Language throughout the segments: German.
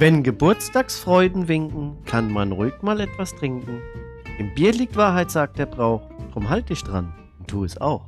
Wenn Geburtstagsfreuden winken, kann man ruhig mal etwas trinken. Im Bier liegt Wahrheit, sagt der Brauch. Drum halt dich dran und tu es auch.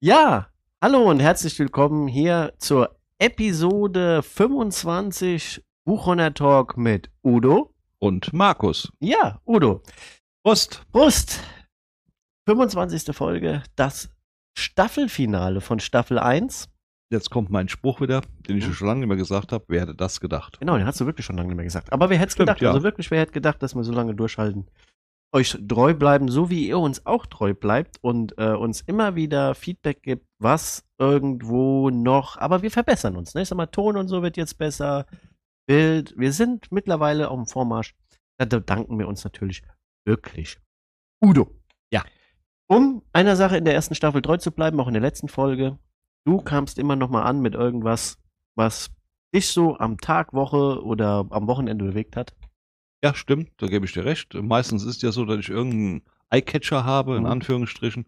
Ja, hallo und herzlich willkommen hier zur Episode 25 Buchhonner Talk mit Udo. Und Markus. Ja, Udo. Prost. Prost! 25. Folge, das Staffelfinale von Staffel 1. Jetzt kommt mein Spruch wieder, den ich Mhm. schon lange nicht mehr gesagt habe. Wer hätte das gedacht? Genau, den hast du wirklich schon lange nicht mehr gesagt. Aber wer hätte es gedacht? ja. Also wirklich, wer hätte gedacht, dass wir so lange durchhalten? Euch treu bleiben, so wie ihr uns auch treu bleibt und äh, uns immer wieder Feedback gibt, was irgendwo noch, aber wir verbessern uns. Ne? Ich sag mal, Ton und so wird jetzt besser, Bild. Wir sind mittlerweile auf dem Vormarsch. Da danken wir uns natürlich wirklich. Udo. Ja. Um einer Sache in der ersten Staffel treu zu bleiben, auch in der letzten Folge, du kamst immer noch mal an mit irgendwas, was dich so am Tag, Woche oder am Wochenende bewegt hat. Ja, stimmt, da gebe ich dir recht. Meistens ist ja so, dass ich irgendeinen Eyecatcher habe, in Mhm. Anführungsstrichen.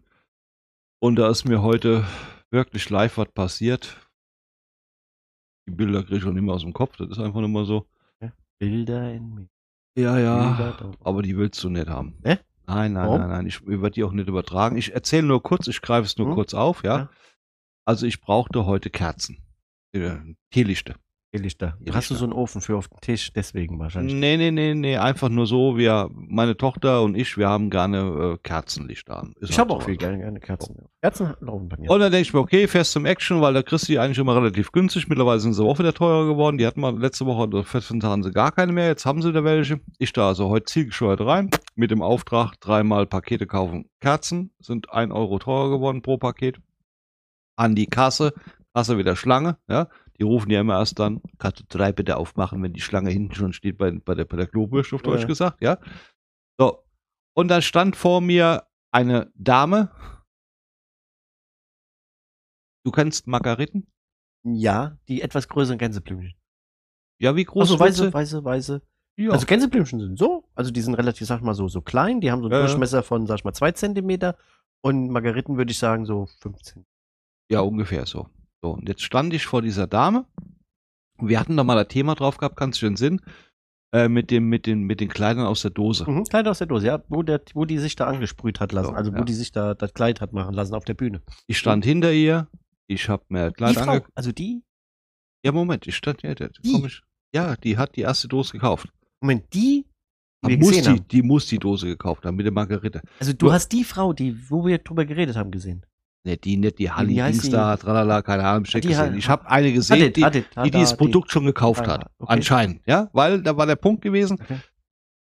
Und da ist mir heute wirklich live was passiert. Die Bilder kriege ich schon immer aus dem Kopf, das ist einfach immer so. Bilder in mir. Ja, ja, aber die willst du nicht haben. Hä? Nein, nein, Warum? nein, nein, ich werde die auch nicht übertragen. Ich erzähle nur kurz, ich greife es nur Mhm. kurz auf, ja. Ja. Also ich brauchte heute Kerzen. Äh, Teelichte. Lichter. Die Hast du so einen Ofen für auf dem Tisch? Deswegen wahrscheinlich. Nee, nee, nee, nee, einfach nur so, wir, meine Tochter und ich, wir haben gerne äh, Kerzenlichter an. Ist Ich halt habe auch viel gerne, gerne Kerzen. Kerzen laufen bei mir. Und dann denke ich mir, okay, fest zum Action, weil da kriegst du die eigentlich immer relativ günstig. Mittlerweile sind sie auch wieder teurer geworden. Die hatten wir letzte Woche, oder 14 Tage haben sie gar keine mehr. Jetzt haben sie da welche. Ich da also heute zielgescheuert rein mit dem Auftrag, dreimal Pakete kaufen. Kerzen sind ein Euro teurer geworden pro Paket. An die Kasse. Kasse wieder Schlange, ja. Die rufen ja immer erst dann, kannst du drei bitte aufmachen, wenn die Schlange hinten schon steht bei, bei der, bei der Klobürste, auf Deutsch Ja. gesagt, ja. So. Und dann stand vor mir eine Dame. Du kennst Margariten? Ja, die etwas größeren Gänseblümchen. Ja, wie groß Also sind weiße, sie? weiße, weiße. Ja. Also Gänseblümchen sind so. Also die sind relativ, sag ich mal, so, so klein. Die haben so einen ja. Durchmesser von, sag ich mal, zwei Zentimeter. Und Margariten würde ich sagen so 15. ja, ungefähr so. So, und jetzt stand ich vor dieser Dame. Wir hatten da mal ein Thema drauf gehabt, kannst du den Sinn? Äh, mit, dem, mit, den, mit den Kleidern aus der Dose. Mhm, Kleid aus der Dose, ja. Wo, der, wo die sich da angesprüht hat lassen. So, also wo ja. die sich da das Kleid hat machen lassen auf der Bühne. Ich stand hinter ihr. Ich habe mir Die Kleid Frau, ange... also die, Ja, Moment, ich stand ja, der, Die? ich, ja, die hat die erste Dose gekauft. Moment, die, die muss, die, die muss die Dose gekauft haben mit der Margarite. Also du Du- hast die Frau, die, wo wir drüber geredet haben, gesehen. Ne, die nicht, die Halli Dings da, tralala, keine Ahnung, ich Die gesehen. ha- Ich habe eine gesehen, Hadid, die, Hadid, die Hadid, dieses die. Produkt schon gekauft Ah, hat. okay. Anscheinend, ja, weil da war der Punkt gewesen. Okay.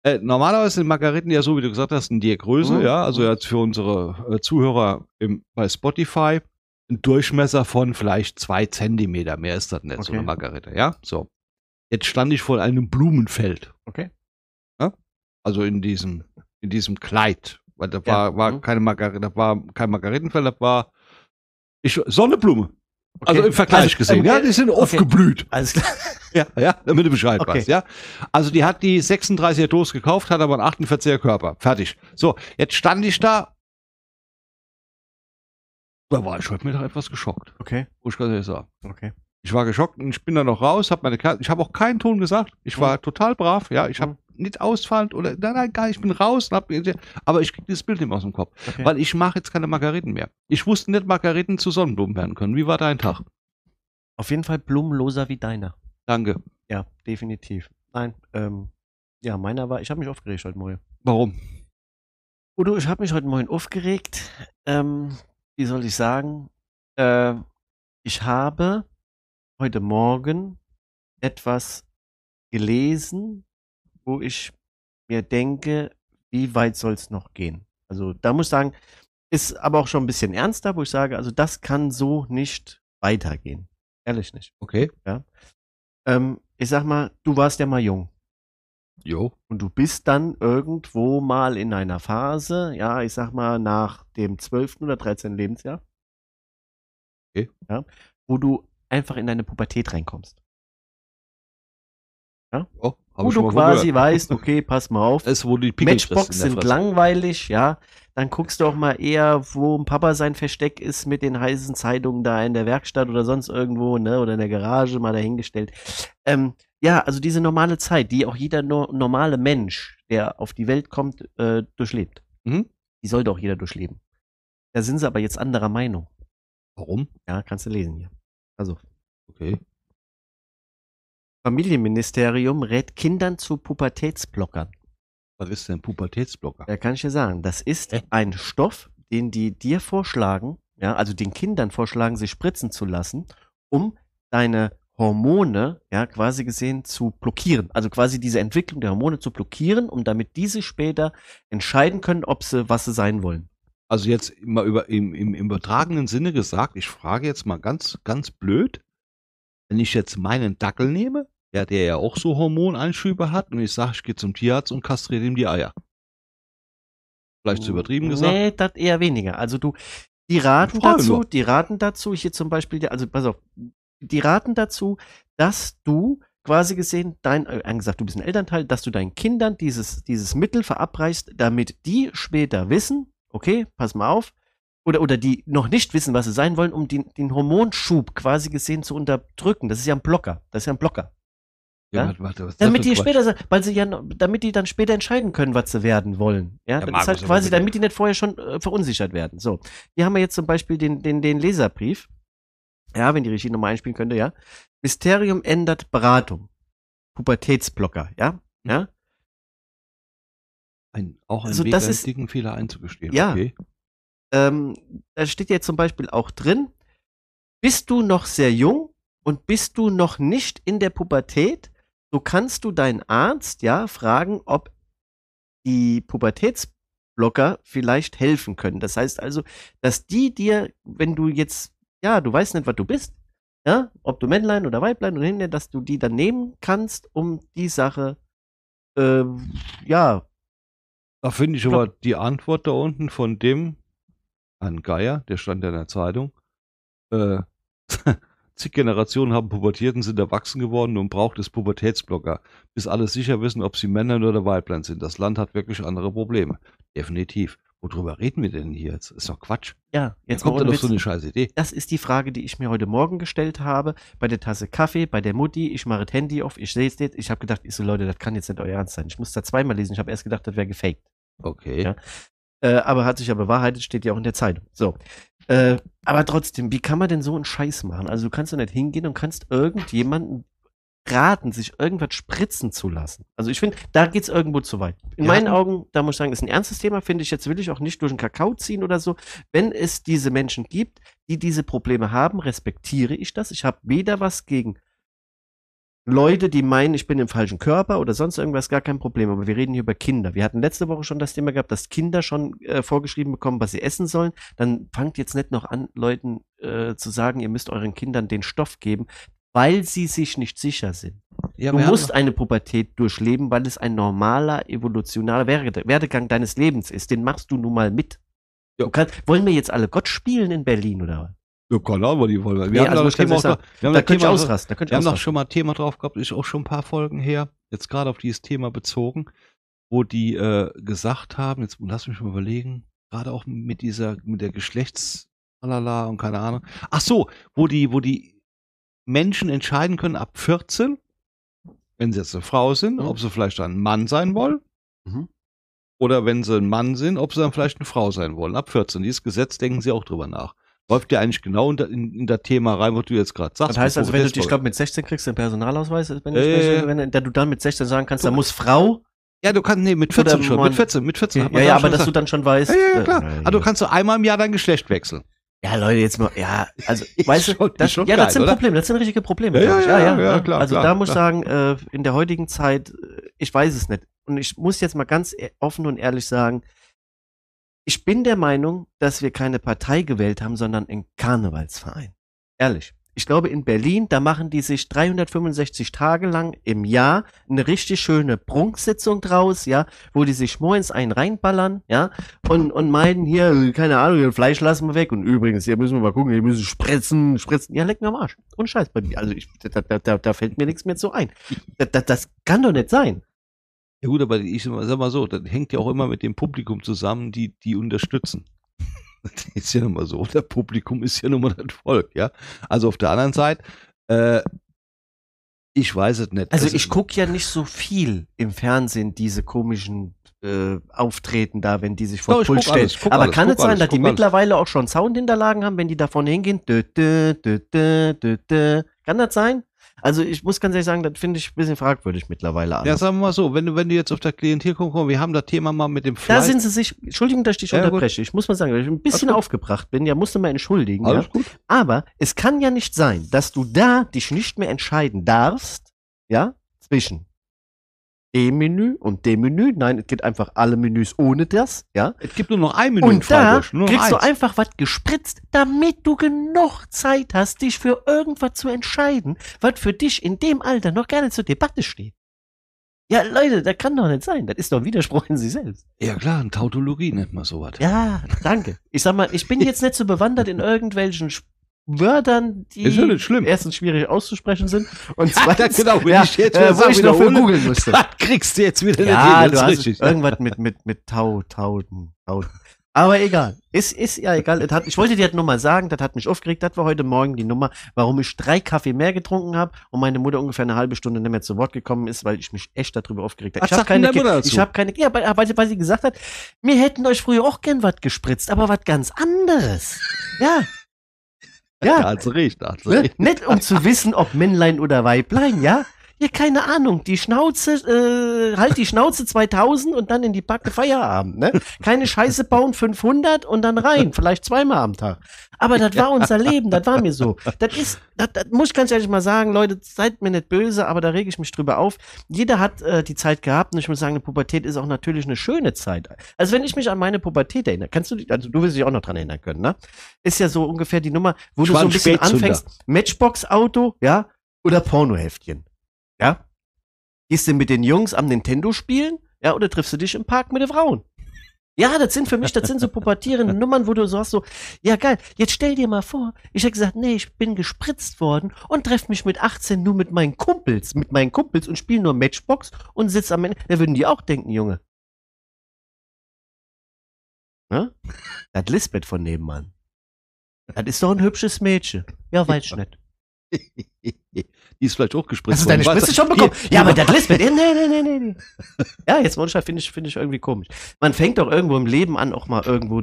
Äh, normalerweise sind Margariten ja so, wie du gesagt hast, in der Größe, Mhm, ja, also jetzt für unsere äh, Zuhörer im, bei Spotify ein Durchmesser von vielleicht zwei Zentimeter, mehr ist das nicht, so Okay. eine Margarite, ja, so. Jetzt stand ich vor einem Blumenfeld, Okay. also in diesem, in diesem Kleid, weil da Ja, war, war mhm. keine Margarite, da war kein Margaritenfeld, da war ich, Sonnenblume. Also Okay. im Vergleich Also, gesehen, okay. ja, die sind Okay. aufgeblüht. Alles klar. Ja, ja, damit du Bescheid Okay. weißt, ja. Also die hat die 36er Dose gekauft, hat aber einen 48er Körper. Fertig. So, jetzt stand ich da. Da war ich heute Mittag etwas geschockt, Okay, muss ich ganz ehrlich sagen. okay. Ich war geschockt und ich bin da noch raus, habe meine Karte, ich habe auch keinen Ton gesagt. Ich war total brav, ja. Ich habe nicht ausfallend oder, nein, nein, gar nicht, ich bin raus und hab, aber ich krieg dieses Bild nicht mehr aus dem Kopf. okay. Weil ich mache jetzt keine Margariten mehr. Ich wusste nicht, Margariten zu Sonnenblumen werden können. Wie war dein Tag? Auf jeden Fall blumenloser wie deiner. Danke. Ja, definitiv. Nein, ähm, ja, meiner war, ich habe mich aufgeregt heute Morgen. Warum? Udo, ich habe mich heute Morgen aufgeregt. Ähm, wie soll ich sagen? Äh, ich habe heute Morgen etwas gelesen, wo ich mir denke, wie weit soll es noch gehen? Also da muss ich sagen, ist aber auch schon ein bisschen ernster, wo ich sage, also das kann so nicht weitergehen. Ehrlich nicht. Okay. Ähm, ich sag mal, du warst ja mal jung. Jo. Und du bist dann irgendwo mal in einer Phase, ja, ich sag mal, nach dem 12. oder 13. Lebensjahr. Okay. Ja, wo du einfach in deine Pubertät reinkommst. Oh, hab Wo du quasi gehört. weißt, okay, pass mal auf. Es, wo die Pickel Matchbox sind langweilig, ja. Dann guckst du auch mal eher, wo ein Papa sein Versteck ist mit den heißen Zeitungen da in der Werkstatt oder sonst irgendwo, ne, oder in der Garage mal dahingestellt. Ähm, ja, also diese normale Zeit, die auch jeder no normale Mensch, der auf die Welt kommt, äh, durchlebt. Mhm. Die sollte auch jeder durchleben. Da sind sie aber jetzt anderer Meinung. Warum? Ja, kannst du lesen hier. Also, Okay. Familienministerium rät Kindern zu Pubertätsblockern. Was ist denn Pubertätsblocker? Ja, kann ich dir sagen. Das ist Hä? ein Stoff, den die dir vorschlagen, ja, also den Kindern vorschlagen, sich spritzen zu lassen, um deine Hormone, ja, quasi gesehen zu blockieren. Also quasi diese Entwicklung der Hormone zu blockieren, um damit diese später entscheiden können, ob sie, was sie sein wollen. Also jetzt mal über, im, im, im übertragenen Sinne gesagt, ich frage jetzt mal ganz, ganz blöd, wenn ich jetzt meinen Dackel nehme, ja, der ja auch so Hormoneinschübe hat, und ich sage, ich gehe zum Tierarzt und kastriere ihm die Eier. Vielleicht zu übertrieben gesagt. Nee, das eher weniger. Also du, die raten dazu, nur. die raten dazu, hier zum Beispiel, also pass auf, die raten dazu, dass du quasi gesehen, dein, äh, gesagt, du bist ein Elternteil, dass du deinen Kindern dieses, dieses Mittel verabreichst, damit die später wissen, okay, pass mal auf, oder, oder die noch nicht wissen, was sie sein wollen, um den, den Hormonschub quasi gesehen zu unterdrücken. Das ist ja ein Blocker. Das ist ja ein Blocker. Ja? warte, warte, Damit die Quatsch? später, weil sie ja, damit die dann später entscheiden können, was sie werden wollen. Ja, Ja, das Markus, ist halt quasi, damit die nicht vorher schon äh, verunsichert werden. So, hier haben wir jetzt zum Beispiel den, den, den Leserbrief. Ja, wenn die Regie nochmal einspielen könnte, ja. Mysterium ändert Beratung. Pubertätsblocker, ja. Ja, Ein, auch ein Also Weg, das ist- dicken Fehler einzugestehen. Ja. Okay. ähm, da steht jetzt zum Beispiel auch drin, bist du noch sehr jung und bist du noch nicht in der Pubertät, so kannst du deinen Arzt ja fragen, ob die Pubertätsblocker vielleicht helfen können. Das heißt also, dass die dir, wenn du jetzt, ja, du weißt nicht, was du bist, ja, ob du Männlein oder Weiblein oder hinter, dass du die dann nehmen kannst, um die Sache, äh, ja, Da finde ich aber die Antwort da unten von dem Herrn Geier, der stand ja in der Zeitung. Äh, zig Generationen haben pubertiert und sind erwachsen geworden und braucht es Pubertätsblocker, bis alle sicher wissen, ob sie Männer oder Weiblein sind. Das Land hat wirklich andere Probleme. Definitiv. Worüber reden wir denn hier jetzt? Ist doch Quatsch. ja, Jetzt kommt doch so eine scheiß Idee. Das ist die Frage, die ich mir heute Morgen gestellt habe. Bei der Tasse Kaffee, bei der Mutti. Ich mache das Handy auf, ich sehe es nicht. Ich habe gedacht, ich so, Leute, das kann jetzt nicht euer Ernst sein. Ich muss da zweimal lesen. Ich habe erst gedacht, das wäre gefaked. Okay. Ja. Äh, aber hat sich ja bewahrheitet, steht ja auch in der Zeitung. So. Äh, aber trotzdem, wie kann man denn so einen Scheiß machen? Also du kannst doch nicht hingehen und kannst irgendjemanden raten, sich irgendwas spritzen zu lassen. Also ich finde, da geht's irgendwo zu weit. In Wir meinen Augen, da muss ich sagen, ist ein ernstes Thema, finde ich. Jetzt will ich auch nicht durch den Kakao ziehen oder so. Wenn es diese Menschen gibt, die diese Probleme haben, respektiere ich das. Ich habe weder was gegen Leute, die meinen, ich bin im falschen Körper oder sonst irgendwas, gar kein Problem. Aber wir reden hier über Kinder. Wir hatten letzte Woche schon das Thema gehabt, dass Kinder schon äh, vorgeschrieben bekommen, was sie essen sollen. Dann fangt jetzt nicht noch an, Leuten äh, zu sagen, ihr müsst euren Kindern den Stoff geben, weil sie sich nicht sicher sind. Ja, du musst eine Pubertät durchleben, weil es ein normaler, evolutionarer Werde Werdegang deines Lebens ist. Den machst du nun mal mit. Ja. Du kannst, wollen wir jetzt alle Gott spielen in Berlin oder was? Ja, Ahnung, was die wollen. Wir Nee, haben also da das Thema auch wir haben Da ausrasten. Da wir haben doch schon mal ein Thema drauf gehabt, ist auch schon ein paar Folgen her, jetzt gerade auf dieses Thema bezogen, wo die äh, gesagt haben, jetzt lass mich mal überlegen, gerade auch mit dieser, mit der Geschlechts, Alala und keine Ahnung. Ach so, wo die, wo die Menschen entscheiden können ab 14, wenn sie jetzt eine Frau sind, Mhm. ob sie vielleicht ein Mann sein wollen. Mhm. Oder wenn sie ein Mann sind, ob sie dann vielleicht eine Frau sein wollen. Ab 14. Dieses Gesetz denken sie auch drüber nach. Läuft ja eigentlich genau in, in, in das Thema rein, was du jetzt gerade sagst. Das heißt also, wenn du, ich glaube, mit 16 kriegst du einen Personalausweis, wenn, Ja, ich, ja, ja. wenn, wenn du dann mit 16 sagen kannst, Du- da muss Frau. Ja, du kannst, nee, mit 14 Oder schon, mit 14, mit 14 hat Ja, ja, da aber schon dass du gesagt. dann schon weißt. Ja, ja, äh, klar. äh, Aber du kannst so einmal im Jahr dein Geschlecht wechseln. Ja, Leute, jetzt mal, ja, also, weißt du, das, ja, geil, das sind oder? Probleme, das sind richtige Probleme. Ja, ja, ja, ja, klar, Also klar, da muss ich sagen, äh, in der heutigen Zeit, äh, ich weiß es nicht. Und ich muss jetzt mal ganz e- offen und ehrlich sagen, ich bin der Meinung, dass wir keine Partei gewählt haben, sondern einen Karnevalsverein. Ehrlich. ich glaube in Berlin, da machen die sich 365 Tage lang im Jahr eine richtig schöne Prunksitzung draus, ja, wo die sich morgens einen reinballern, ja, und, und meinen hier, keine Ahnung, Fleisch lassen wir weg. Und übrigens, hier müssen wir mal gucken, hier müssen spritzen, spritzen. Ja, leck mir am Arsch. Und Scheiß bei mir. Also ich, da, da, da, da fällt mir nichts mehr so ein. Das, das, das kann doch nicht sein. Ja gut, aber ich sag mal so, das hängt ja auch immer mit dem Publikum zusammen, die die unterstützen. Das ist ja nun mal so. Der Publikum ist ja nun mal das Volk, ja. Also auf der anderen Seite, äh, ich weiß es nicht. Also ich gucke ja nicht so viel im Fernsehen, diese komischen äh, Auftreten da, wenn die sich vor ich Pult stellen. Aber alles, kann es sein, alles, dass die alles. mittlerweile auch schon Soundhinterlagen haben, wenn die da vorne hingehen? Dö, dö, dö. Kann das sein? Also ich muss ganz ehrlich sagen, das finde ich ein bisschen fragwürdig mittlerweile. Ja, alles. sagen wir mal so, wenn du, wenn du jetzt auf der Klientel kommst, wir haben das Thema mal mit dem Da Fleisch. sind sie sich, Entschuldigung, dass ich dich Ja, gut. unterbreche. Ich muss mal sagen, weil ich ein bisschen gut. aufgebracht bin, ja, musste mal entschuldigen. Ja. Alles gut. Aber es kann ja nicht sein, dass du da dich nicht mehr entscheiden darfst, ja, zwischen dem Menü und dem Menü. Nein, es geht einfach alle Menüs ohne das, ja. Es gibt nur noch ein Menü Und da kriegst du eins. einfach was gespritzt, damit du genug Zeit hast, dich für irgendwas zu entscheiden, was für dich in dem Alter noch gerne zur Debatte steht. Ja, Leute, das kann doch nicht sein. Das ist doch ein Widerspruch in sich selbst. Ja klar, eine Tautologie nennt man sowas. Ja, danke. Ich sag mal, ich bin jetzt nicht so bewandert in irgendwelchen Wörtern, die ja erstens schwierig auszusprechen sind und zweitens, genau, ja, ich jetzt äh, wo ich noch für googeln musste. Kriegst du jetzt wieder Ja, nicht du hast richtig. irgendwas mit, mit, mit Tau, Tauten, Tauten. Aber egal. Ist, ist ja egal. Hat, ich wollte dir das nur mal sagen, das hat mich aufgeregt. Das war heute Morgen die Nummer, warum ich drei Kaffee mehr getrunken habe und meine Mutter ungefähr eine halbe Stunde nicht mehr zu Wort gekommen ist, weil ich mich echt darüber aufgeregt habe. Ich habe keine, ich habe keine, ja, weil, weil, weil sie gesagt hat, wir hätten euch früher auch gern was gespritzt, aber was ganz anderes. Ja. Da Ja, hat sie recht, da hat sie Ne? recht. Nicht um zu wissen, ob Männlein oder Weiblein, ja? Ja, keine Ahnung. Die Schnauze, äh, halt die Schnauze 2000 und dann in die Backe Feierabend, ne? Keine Scheiße bauen 500 und dann rein. Vielleicht zweimal am Tag. Aber das war unser Leben, das war mir so. Das ist, das, das muss ich ganz ehrlich mal sagen, Leute, seid mir nicht böse, aber da rege ich mich drüber auf. Jeder hat äh, die Zeit gehabt und ich muss sagen, eine Pubertät ist auch natürlich eine schöne Zeit. Also wenn ich mich an meine Pubertät erinnere, kannst du dich, also du wirst dich auch noch dran erinnern können, ne? Ist ja so ungefähr die Nummer, wo Ich du so ein bisschen Spätzünder. anfängst, Matchbox-Auto, ja, oder Pornoheftchen? Gehst du mit den Jungs am Nintendo spielen, ja, oder triffst du dich im Park mit den Frauen? Ja, das sind für mich, das sind so pubertierende Nummern, wo du so hast so, ja geil, jetzt stell dir mal vor, ich hätte gesagt, nee, ich bin gespritzt worden und treff mich mit 18 nur mit meinen Kumpels, mit meinen Kumpels und spiele nur Matchbox und sitz am Ende. Da würden die auch denken, Junge. Ne? Das Lisbeth von nebenan. Das ist doch ein hübsches Mädchen. Ja, weiß ich nicht. Die ist vielleicht auch gespritzt Hast du deine worden. Spritze du, schon bekommen? hier- Ja, aber das Lisbeth, nee, nee, nee, nee, nee. Ja, jetzt Monschat finde ich, finde ich irgendwie komisch. Man fängt doch irgendwo im Leben an, auch mal irgendwo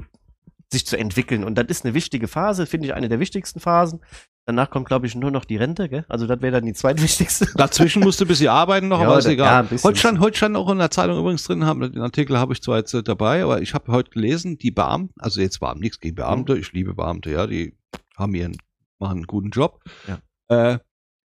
sich zu entwickeln. Und das ist eine wichtige Phase, finde ich eine der wichtigsten Phasen. Danach kommt, glaube ich, nur noch die Rente, gell? Also das wäre dann die zweitwichtigste. Dazwischen musste ein bisschen arbeiten noch, Ja, aber ist ja, egal. bisschen. heute, stand, heute stand auch in der Zeitung übrigens drin, haben, den Artikel habe ich zwar jetzt nicht dabei, aber ich habe heute gelesen, die Beamten, also jetzt Beamten, nichts gegen Beamte, Mhm. ich liebe Beamte, ja, die haben ihren, machen einen guten Job. Ja. Äh,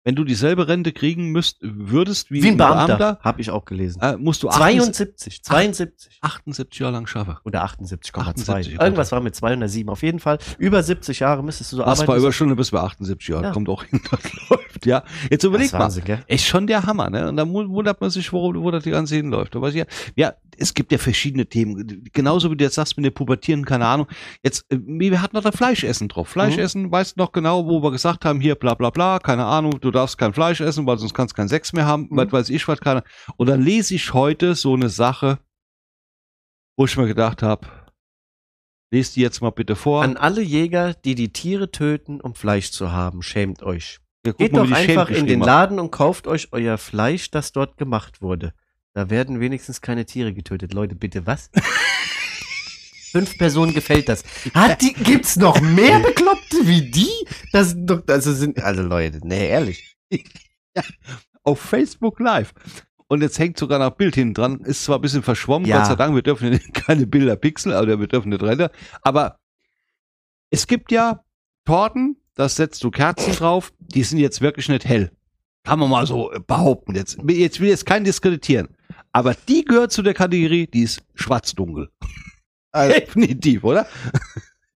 wenn du dieselbe Rente kriegen müsst, würdest wie, Wie ein Beamter, habe ich auch gelesen. äh, musst du 78, 72, 72. 78 Jahre lang schaffen. Oder 78,2. 78, Irgendwas war mit 207. Auf jeden Fall. Über 70 Jahre müsstest du so Was arbeiten. war Überstunde bis bei 78 Jahren, Ja. kommt auch hin, das läuft, ja. Jetzt Das überleg mal, Wahnsinn, gell? Ist schon der Hammer, ne? Und da wundert man sich, wo, wo das die ganze hinläuft. Aber ja, ja, es gibt ja verschiedene Themen. Genauso wie du jetzt sagst mit den Pubertieren, keine Ahnung. Jetzt, äh, wir hatten noch da Fleischessen drauf. Fleischessen, weißt du noch genau, wo wir gesagt haben, hier, bla, bla, bla, keine Ahnung, du darfst kein Fleisch essen, weil sonst kannst du keinen Sex mehr haben, Mhm. was weiß ich, was keine. Und dann lese ich heute so eine Sache, wo ich mir gedacht habe, lest die jetzt mal bitte vor. An alle Jäger, die die Tiere töten, um Fleisch zu haben, schämt euch. Ja, Geht mal, doch einfach in den. Laden und kauft euch euer Fleisch, das dort gemacht wurde. Da werden wenigstens keine Tiere getötet. Leute, bitte was? Fünf Personen gefällt das. Hat die, gibt's noch mehr Bekloppte wie die? Das sind doch, also sind, also Leute, nee, ehrlich. auf Facebook Live. Und jetzt hängt sogar noch Bild hinten dran. Ist zwar ein bisschen verschwommen, Ja. Gott sei Dank, wir dürfen keine Bilder pixeln, oder wir dürfen nicht rennen. Aber es gibt ja Torten, da setzt du Kerzen drauf, die sind jetzt wirklich nicht hell. Kann man mal so behaupten. Jetzt, jetzt will jetzt keinen diskreditieren. Aber die gehört zu der Kategorie, die ist schwarzdunkel. Also, Definitiv, oder?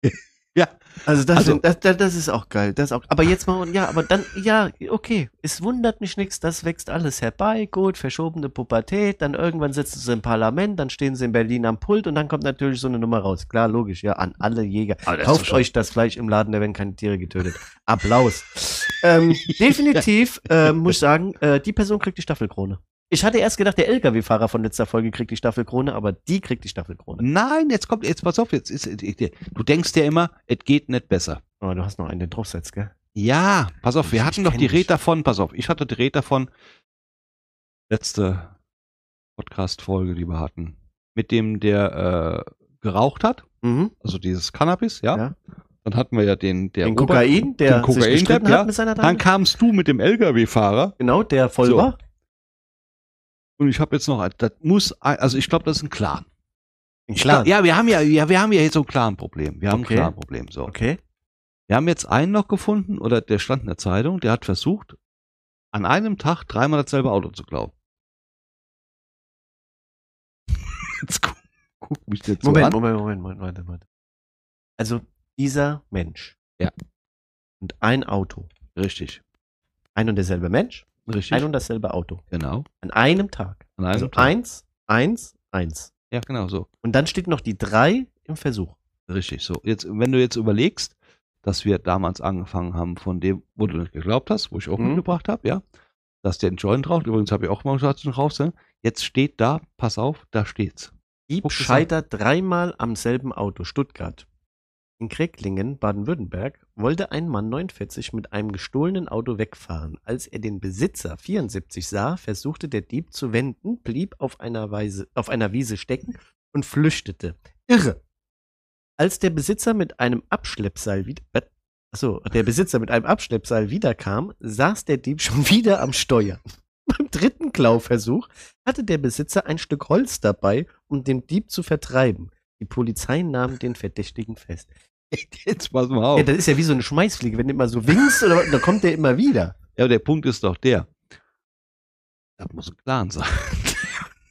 ja. Also das, Also- das, das, das ist auch geil. Das ist auch, aber jetzt mal, ja, aber dann, ja, okay, es wundert mich nichts, das wächst alles herbei, gut, verschobene Pubertät, dann irgendwann sitzen sie im Parlament, dann stehen sie in Berlin am Pult und dann kommt natürlich so eine Nummer raus. Klar, logisch, ja, an alle Jäger. Ist Kauft euch das Fleisch im Laden, da werden keine Tiere getötet. Applaus. ähm, definitiv äh, muss ich sagen, äh, die Person kriegt die Staffelkrone. Ich hatte erst gedacht, der LKW-Fahrer von letzter Folge kriegt die Staffelkrone, aber die kriegt die Staffelkrone. Nein, jetzt kommt, jetzt pass auf, jetzt ist, du denkst ja immer, es geht nicht besser. Aber du hast noch einen, den draufsetzt, gell? Ja, pass auf, wir Ich- hatten doch die. Rede davon, pass auf, ich hatte die Rede davon, letzte Podcast-Folge, die wir hatten, mit dem, der äh, geraucht hat, Mhm. also dieses Cannabis, ja. Ja. Dann hatten wir ja den, der den Kokain, der den Kokain, sich gestritten ja. hat mit seiner Dann kamst du mit dem LKW-Fahrer Genau, der voll So. war. Und ich habe jetzt noch, ein- das muss, ein- also ich glaube, das ist ein Clan. Ich Klar. glaub, ja, wir haben ja, ja, wir haben ja jetzt so ein Clan-Problem. Wir haben Okay. ein Clan-Problem, so. Okay. Wir haben jetzt einen noch gefunden, oder der stand in der Zeitung, der hat versucht, an einem Tag dreimal dasselbe Auto zu klauen. Jetzt guck, guck mich jetzt so Moment, an. Moment, Moment, Moment, warte, warte. Also, dieser Mensch. Ja. Und ein Auto. Richtig, Ein und derselbe Mensch, richtig, ein und dasselbe Auto. genau. An einem Tag. An einem Also Tag. eins, eins, eins. Ja, genau so. Und dann steht noch die drei im Versuch. Richtig, so. Jetzt, wenn du jetzt überlegst, dass wir damals angefangen haben von dem, wo du nicht geglaubt hast, wo ich auch Mhm. mitgebracht habe, ja, dass der einen Joint raucht. Übrigens habe ich auch mal gesagt, dass raus. Jetzt steht da, pass auf, da steht's. Dieb scheitert dreimal am selben Auto. Stuttgart. In Krecklingen, Baden-Württemberg, wollte ein Mann 49 mit einem gestohlenen Auto wegfahren. Als er den Besitzer 74 sah, versuchte der Dieb zu wenden, blieb auf einer, Weise, auf einer Wiese stecken und flüchtete. Irre. Als der Besitzer mit einem Abschleppseil wieder, achso, der Besitzer mit einem Abschleppseil wiederkam, saß der Dieb schon wieder am Steuer. Beim dritten Klauversuch hatte der Besitzer ein Stück Holz dabei, um den Dieb zu vertreiben. Die Polizei nahm den Verdächtigen fest. Jetzt pass mal auf. Ja, das ist ja wie so eine Schmeißfliege, wenn du immer so winkst, oder, dann kommt der immer wieder. Ja, aber der Punkt ist doch der. Das muss ein Clan sein.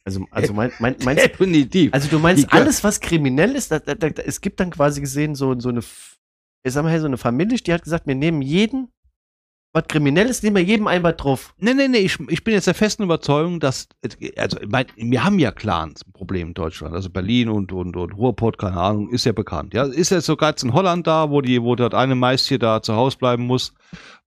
Also, also mein, mein, meinst du, Definitiv. also du meinst, alles, was kriminell ist, da, da, da, es gibt dann quasi gesehen so, so eine, ich sag mal, so eine Familie, die hat gesagt, wir nehmen jeden, was kriminell ist, nehmen wir jedem einmal drauf. Nee, nee, nee, ich, ich bin jetzt der festen Überzeugung, dass, also, mein, wir haben ja Clans ein Problem in Deutschland. Also Berlin und, und, und Ruhrpott, keine Ahnung, ist ja bekannt. Ja, ist jetzt sogar jetzt in Holland da, wo die, wo das eine Meister da zu Hause bleiben muss,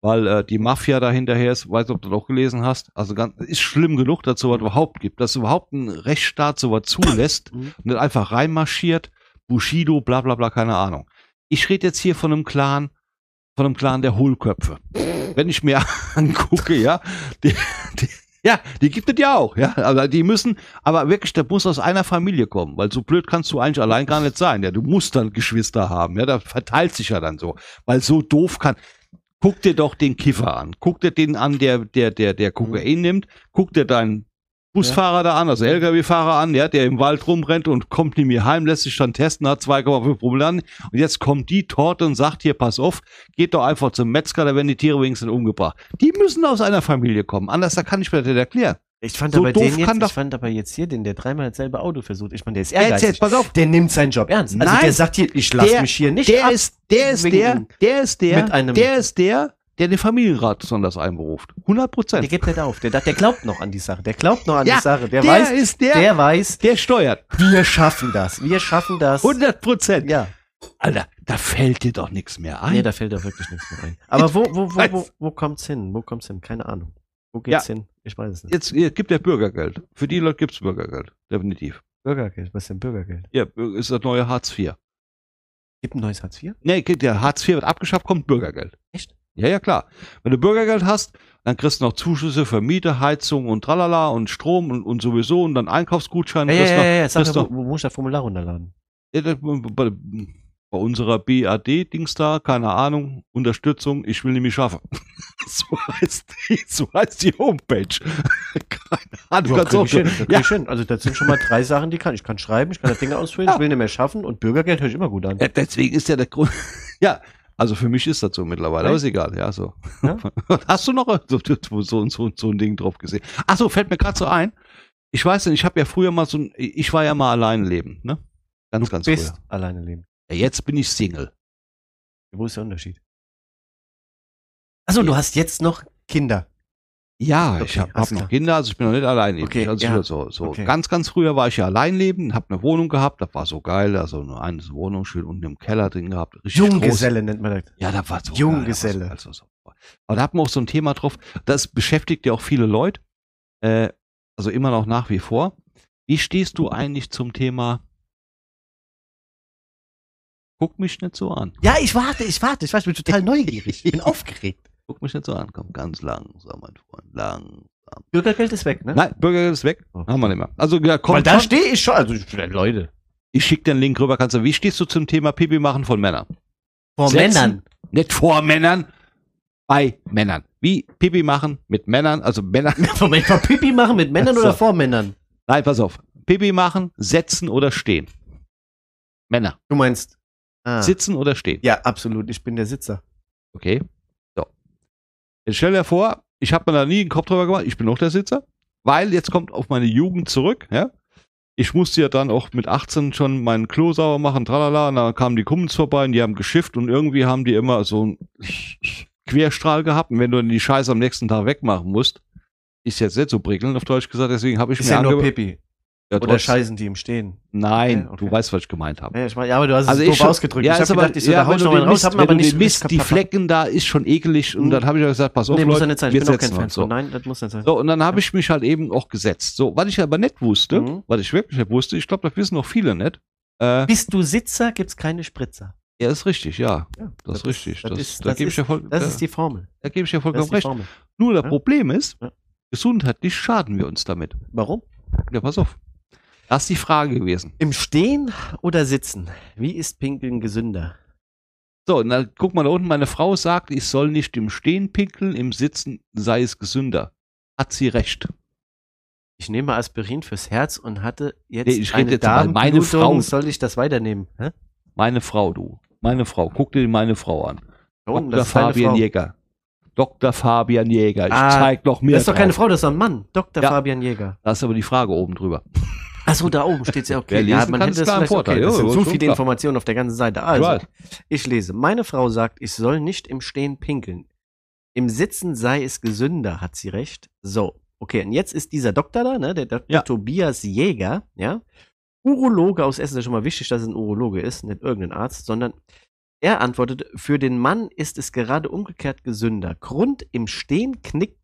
weil äh, die Mafia da hinterher ist. Weiß nicht, ob du das auch gelesen hast. Also ganz, ist schlimm genug, dass sowas überhaupt gibt, dass überhaupt ein Rechtsstaat sowas zulässt Mhm. und nicht einfach reinmarschiert, Bushido, bla, bla, bla, keine Ahnung. Ich rede jetzt hier von einem Clan, von einem Clan der Hohlköpfe. Wenn ich mir angucke, ja, die, die, ja, die gibt es ja auch, ja, aber die müssen, aber wirklich, der muss aus einer Familie kommen, weil so blöd kannst du eigentlich allein gar nicht sein, ja, du musst dann Geschwister haben, ja, da verteilt sich ja dann so, weil so doof kann, guck dir doch den Kiffer an, guck dir den an, der, der, der, der Kokain nimmt, guck dir deinen Busfahrer da an, also LKW-Fahrer an, ja, der im Wald rumrennt und kommt nie mehr heim, lässt sich dann testen, hat 2,5 Promille und jetzt kommt die Torte und sagt hier, pass auf, geht doch einfach zum Metzger, da werden die Tiere wenigstens umgebracht. Die müssen aus einer Familie kommen, anders da kann ich mir das nicht erklären. Ich fand So aber den jetzt, ich fand aber jetzt hier den, der dreimal dasselbe Auto versucht. Ich meine, der ist ehrgeizig. jetzt, pass auf, Der nimmt seinen Job ernst. Also Nein. der sagt hier, ich lasse mich hier nicht der ab. ist, der ist der, der ist der, Mit einem- der ist der, der den Familienrat besonders einberuft. 100% Der Prozent. gibt nicht auf. Der, der glaubt noch an die Sache. Der glaubt noch an Ja, die Sache. Der, Der weiß, ist der, der weiß, der steuert. wir schaffen das. Wir schaffen das. 100 Prozent. ja. Alter, da fällt dir doch nichts mehr ein. Nee, da fällt da wirklich nichts mehr ein. Aber wo, wo, wo, wo, wo kommt's hin? Wo kommt's hin? Keine Ahnung. Wo geht's hin? Ich weiß es nicht. Jetzt äh, gibt der Bürgergeld. Für die Leute gibt's Bürgergeld. Definitiv. Bürgergeld. Was ist denn Bürgergeld? Ja, ist das neue Hartz IV. Gibt ein neues Hartz IV? Nee, der Hartz IV wird abgeschafft, kommt Bürgergeld. Echt? Ja, ja, klar. Wenn du Bürgergeld hast, dann kriegst du noch Zuschüsse für Miete, Heizung und tralala und Strom und, und sowieso und dann Einkaufsgutschein. Ja, ja, ja, noch- ja, ja. Sag kriegst mir, noch- wo, wo muss ich das Formular runterladen? Ja, das- bei, bei unserer BAD-Dings da, keine Ahnung, Unterstützung, ich will nämlich schaffen. so, heißt die, so heißt die Homepage. keine Ahnung, Ja, auch hin, ja, ich hin. Also das sind schon mal drei Sachen, die kann ich. Kann schreiben, ich kann das Dinge ausfüllen, Ja. ich will nicht mehr schaffen und Bürgergeld höre ich immer gut an. ja, deswegen ist ja der Grund. ja, also für mich ist das so mittlerweile, aber ist egal, ja, so. Ja? Hast du noch so, so, so, so ein Ding drauf gesehen? Ach so, fällt mir gerade so ein. Ich weiß nicht, ich habe ja früher mal so ein, ich war ja mal allein leben, ne? Ganz, ganz Bist früher. alleine leben. Ja, jetzt bin ich Single. Wo ist der Unterschied? Achso, du hast jetzt noch Kinder. Ja, Okay, ich habe hab noch. Kinder, also ich bin noch nicht allein. Okay, also ja. so, so Okay. ganz, ganz früher war ich ja alleinlebend, habe eine Wohnung gehabt, das war so geil, also eine einzelne Wohnung schön unten im Keller drin gehabt. Groß. Junggeselle nennt man das. Ja, da war so Junggeselle. Geil, also so. Aber da hat man auch so ein Thema drauf, das beschäftigt ja auch viele Leute, äh, also immer noch nach wie vor. Wie stehst du eigentlich zum Thema? Guck mich nicht so an. Ja, ich warte, ich warte, ich warte, ich bin total neugierig. Ich bin aufgeregt. Guck mich nicht so an. Komm ganz langsam, mein Freund. Langsam. Bürgergeld ist weg, ne? Nein, Bürgergeld ist weg. Oh. Haben wir nicht mehr. Also, ja, komm. Weil da stehe ich schon. Also, Leute. Ich schicke dir einen Link rüber. Kannst du, wie stehst du zum Thema Pipi machen von Männern? Vor Setzen. Männern. Nicht vor Männern, bei Männern. Wie Pipi machen mit Männern, also Männer. Moment mal, Pipi machen mit Männern oder vor Männern? Nein, pass auf. Pipi machen, setzen oder stehen. Männer. Du meinst. Ah. Sitzen oder stehen. Ja, absolut. Ich bin der Sitzer. Okay. Jetzt stell dir vor, ich habe mir da nie einen Kopf drüber gemacht. Ich bin auch der Sitzer. Weil jetzt kommt auf meine Jugend zurück, ja. Ich musste ja dann auch mit 18 schon meinen Klo sauber machen, tralala, und dann kamen die Kumpels vorbei und die haben geschifft und irgendwie haben die immer so einen Querstrahl gehabt und wenn du dann die Scheiße am nächsten Tag wegmachen musst, ist jetzt nicht so prickelnd auf Deutsch gesagt, deswegen habe ich Ist mir ja nur Pipi. Ja, Oder trotz- scheißen die im Stehen. Nein, Ja, okay. du weißt, was ich gemeint habe. Ja, ich mein, ja aber du hast es Also doof ich schon- ausgedrückt. Ja, ich ist hab aber, gedacht, ich so, ja, da hau ich noch mal raus, Mist, hab aber nicht Mist, die. Flecken da ist schon ekelig und Mhm. dann habe ich auch gesagt, pass auf, Nee, muss ja Leute, nicht sein. Ich bin auch kein Fan so. Nein, das muss nicht sein. So, und dann habe ich mich halt eben auch gesetzt. So, was ich aber nicht wusste, Mhm. was ich wirklich nicht wusste, ich glaube, das wissen noch viele nicht. Äh, Bist du Sitzer, gibt's keine Spritzer. ja, ist richtig, ja. Ja, Das ist richtig. Das, Das, ist, da das, ist, ja voll, das da, ist die Formel. da gebe ich ja vollkommen recht. Nur das Ja. Problem ist, Ja. gesundheitlich schaden wir uns damit. Warum? Ja, pass auf. Das ist die Frage gewesen. Im Stehen oder Sitzen? Wie ist Pinkeln gesünder? So, dann guck mal da unten, meine Frau sagt, ich soll nicht im Stehen pinkeln, im Sitzen sei es gesünder. Hat sie recht. Ich nehme Aspirin fürs Herz und hatte jetzt Nee, ich eine jetzt mal, meine. Frau- Soll ich das weiternehmen? Hä? Meine Frau, du. Meine Frau. Guck dir meine Frau an. Schon, Dr. das Fabian Frau. Jäger. Dr. Fabian Jäger. Ich Ah, zeig noch mehr. Das ist doch keine drauf. Frau, das ist ein Mann. Dr. Ja. Fabian Jäger. Da ist aber die Frage oben drüber. Achso, da oben steht ja okay. Wer ja, lesen man kann, hätte ein vielleicht Vorteil. okay. Das Ja, sind ja, so viele. Informationen auf der ganzen Seite. Also, ich lese. Meine Frau sagt, ich soll nicht im Stehen pinkeln. Im Sitzen sei es gesünder, hat sie recht. So, okay. Und jetzt ist dieser Doktor da, ne, der Dr. Ja. Tobias Jäger, ja. Urologe aus Essen, das ist schon mal wichtig, dass es ein Urologe ist, nicht irgendein Arzt, sondern er antwortet, für den Mann ist es gerade umgekehrt gesünder. Grund im Stehen knickt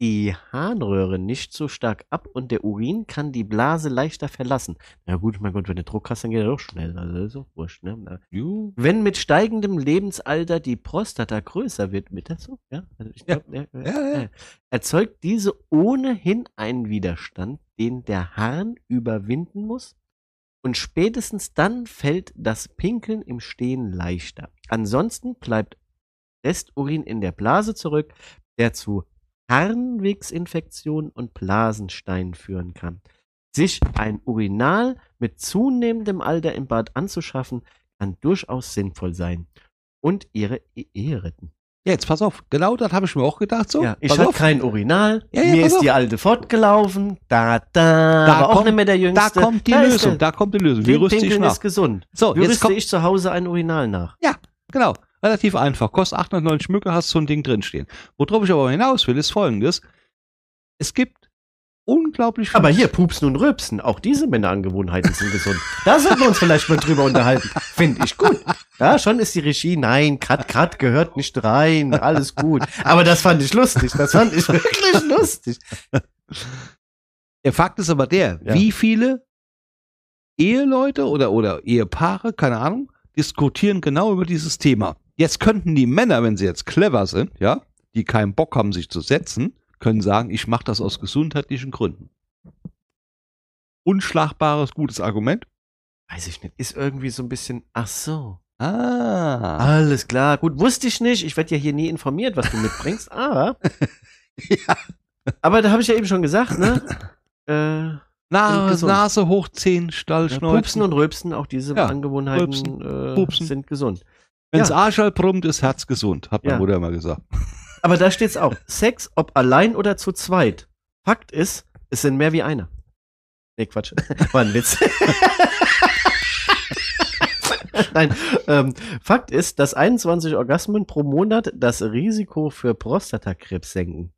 die Harnröhre nicht so stark ab und der Urin kann die Blase leichter verlassen. Na gut, mein Gott, wenn du Druck hast, dann geht er doch schnell. Also das ist doch wurscht, ne? Na. Wenn mit steigendem Lebensalter die Prostata größer wird, mit das so? Ja, also ich glaub, ja. Ja, Ja, ja. erzeugt diese ohnehin einen Widerstand, den der Harn überwinden muss. Und spätestens dann fällt das Pinkeln im Stehen leichter. Ansonsten bleibt Resturin in der Blase zurück, der zu Harnwegsinfektionen und Blasensteinen führen kann. Sich ein Urinal mit zunehmendem Alter im Bad anzuschaffen, kann durchaus sinnvoll sein und ihre E- Ehe retten. Ja, jetzt pass auf. Genau das habe ich mir auch gedacht. So, ja, ich habe kein Urinal, Ja, ja, mir ist auf. die alte fortgelaufen, da, da, Da aber auch kommt- nicht mehr der Da Jüngste. kommt die Da Lösung. der- Da kommt die Lösung. Wie rüste ich nach? ist gesund. So, Wie jetzt rüste ich zu Hause ein Urinal nach? Genau. Relativ einfach. Kostet 890 Mücke, hast so ein Ding drinstehen. Worauf ich aber hinaus will, ist folgendes. Es gibt unglaublich Aber viel- hier, Pupsen und Rülpsen, auch diese Männerangewohnheiten sind gesund. Da sollten wir uns vielleicht mal drüber unterhalten. Finde ich gut. Ja, schon ist die Regie, nein, Cut, Cut gehört nicht rein, alles gut. Aber das fand ich lustig, das fand ich wirklich lustig. Der Fakt ist aber der, Ja. wie viele Eheleute oder, oder Ehepaare, keine Ahnung, diskutieren genau über dieses Thema. Jetzt könnten die Männer, wenn sie jetzt clever sind, ja, die keinen Bock haben, sich zu setzen, können sagen, ich mache das aus gesundheitlichen Gründen. Unschlagbares, gutes Argument. Weiß ich nicht, ist irgendwie so ein bisschen, ach so. Ah. Alles klar, gut, wusste ich nicht. Ich werde ja hier nie informiert, was du mitbringst, aber. Ja. Aber da habe ich ja eben schon gesagt, ne? Äh, Nase. Nase hochziehen, ja, Stallschneuzen. Pupsen und Rülpsen, auch diese Ja, Angewohnheiten Rülpsen, äh, sind gesund. Wenn's ja. Arschal brummt, ist Herz gesund, hat meine Ja. Mutter immer gesagt. Aber da steht's auch. Sex, ob allein oder zu zweit. Fakt ist, es sind mehr wie einer. Nee, Quatsch. War ein Witz. Nein, ähm, Fakt ist, dass 21 Orgasmen pro Monat das Risiko für Prostatakrebs senken.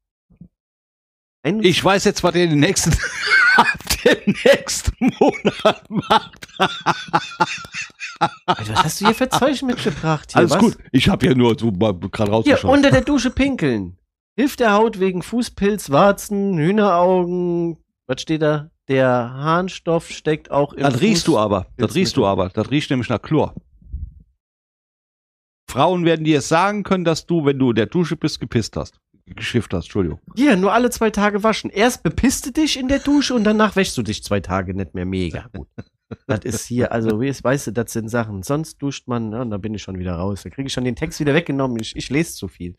Ein- Ich weiß jetzt, was ihr den nächsten, den nächsten Monat macht. Alter, was hast du hier für Zeug mitgebracht? Hier, Alles was? gut. Ich habe ja nur so gerade Hier, rausgeschaut. unter der Dusche pinkeln. Hilft der Haut wegen Fußpilz, Warzen, Hühneraugen. Was steht da? Der Harnstoff steckt auch im Das riechst Fuß- du aber. Das riechst du aber. Das riecht nämlich nach Chlor. Frauen werden dir sagen können, dass du, wenn du in der Dusche bist, gepisst hast. Geschifft hast, Entschuldigung. Hier, nur alle zwei Tage waschen. Erst bepisst du dich in der Dusche und danach wäschst du dich zwei Tage nicht mehr. Mega gut. Das ist hier, also weißt du, das sind Sachen. Sonst duscht man, ja, und da bin ich schon wieder raus. Da kriege ich schon den Text wieder weggenommen. Ich, ich lese zu viel.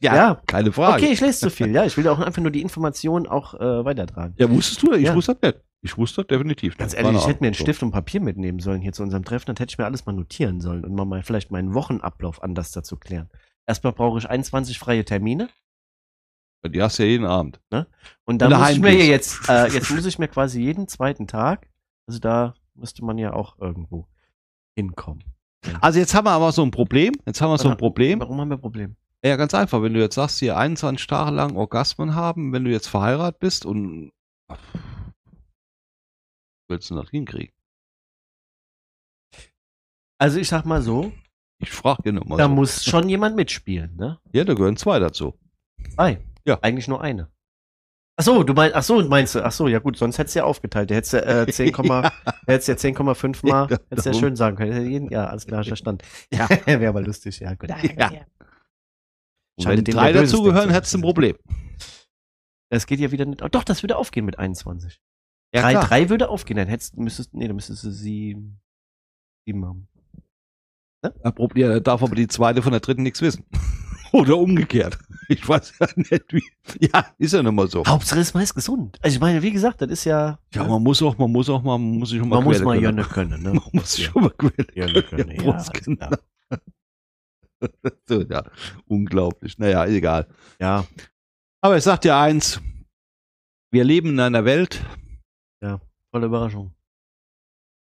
Ja. keine Frage. Okay, ich lese zu viel. Ja, ich will auch einfach nur die Information auch äh, weitertragen. Ja, wusstest du? Ich Ja. wusste das nicht. Ich wusste das definitiv Ganz nicht. ehrlich, Keine ich hätte mir einen. Stift und Papier mitnehmen sollen hier zu unserem Treffen. Dann hätte ich mir alles mal notieren sollen und mal, mal vielleicht meinen Wochenablauf anders dazu klären. Erstmal brauche ich 21 freie Termine. Die hast du ja jeden Abend. und da Und muss daheim ich mir bist. jetzt, äh, jetzt muss ich mir quasi jeden zweiten Tag, also da müsste man ja auch irgendwo hinkommen. Also jetzt haben wir aber so ein Problem. Jetzt haben wir so ein. Problem. Warum haben wir ein Problem? Ja, ganz einfach. Wenn du jetzt sagst, hier 21 Tage lang Orgasmen haben, wenn du jetzt verheiratet bist und willst du das hinkriegen? Also ich sag mal so, Ich frage dir nochmal. da So. muss schon jemand mitspielen, ne? Ja, da gehören zwei dazu. Zwei. Ja. Eigentlich nur eine. Ach so, du meinst, ach so, meinst du, ach so, ja gut, sonst hättest du ja aufgeteilt. Der hättest ja äh, 10, Ja. hättest ja 10,5 mal, Ja, hättest ja schön sagen können. Jeden- Ja, alles klar, verstanden. Ja. Wäre aber lustig, ja. Gut. Ja. Und Scheint wenn drei dazugehören, hättest du ein. Problem. Das geht ja wieder nicht. Oh, doch, das würde aufgehen mit 21. Ja, drei, klar. drei würde aufgehen, dann hättest, müsstest, nee, dann müsstest du sieben, sieben haben. Ja, Prob- ja, da darf aber die zweite von der dritten nichts wissen. Oder umgekehrt. Ich weiß ja nicht, wie. Ja, ist ja nun mal so. Hauptsache ist meist gesund. Also ich meine, wie gesagt, das ist ja, Ja, man muss auch, man muss auch mal, man muss sich auch mal man muss mal. Jönne können, ne? Man muss sich auch mal quälen Jönne können. Ja, ja, Prost, alles genau. So, ja, unglaublich. Naja, egal. Ja, Aber ich sag dir eins. Wir leben in einer Welt, volle Überraschung.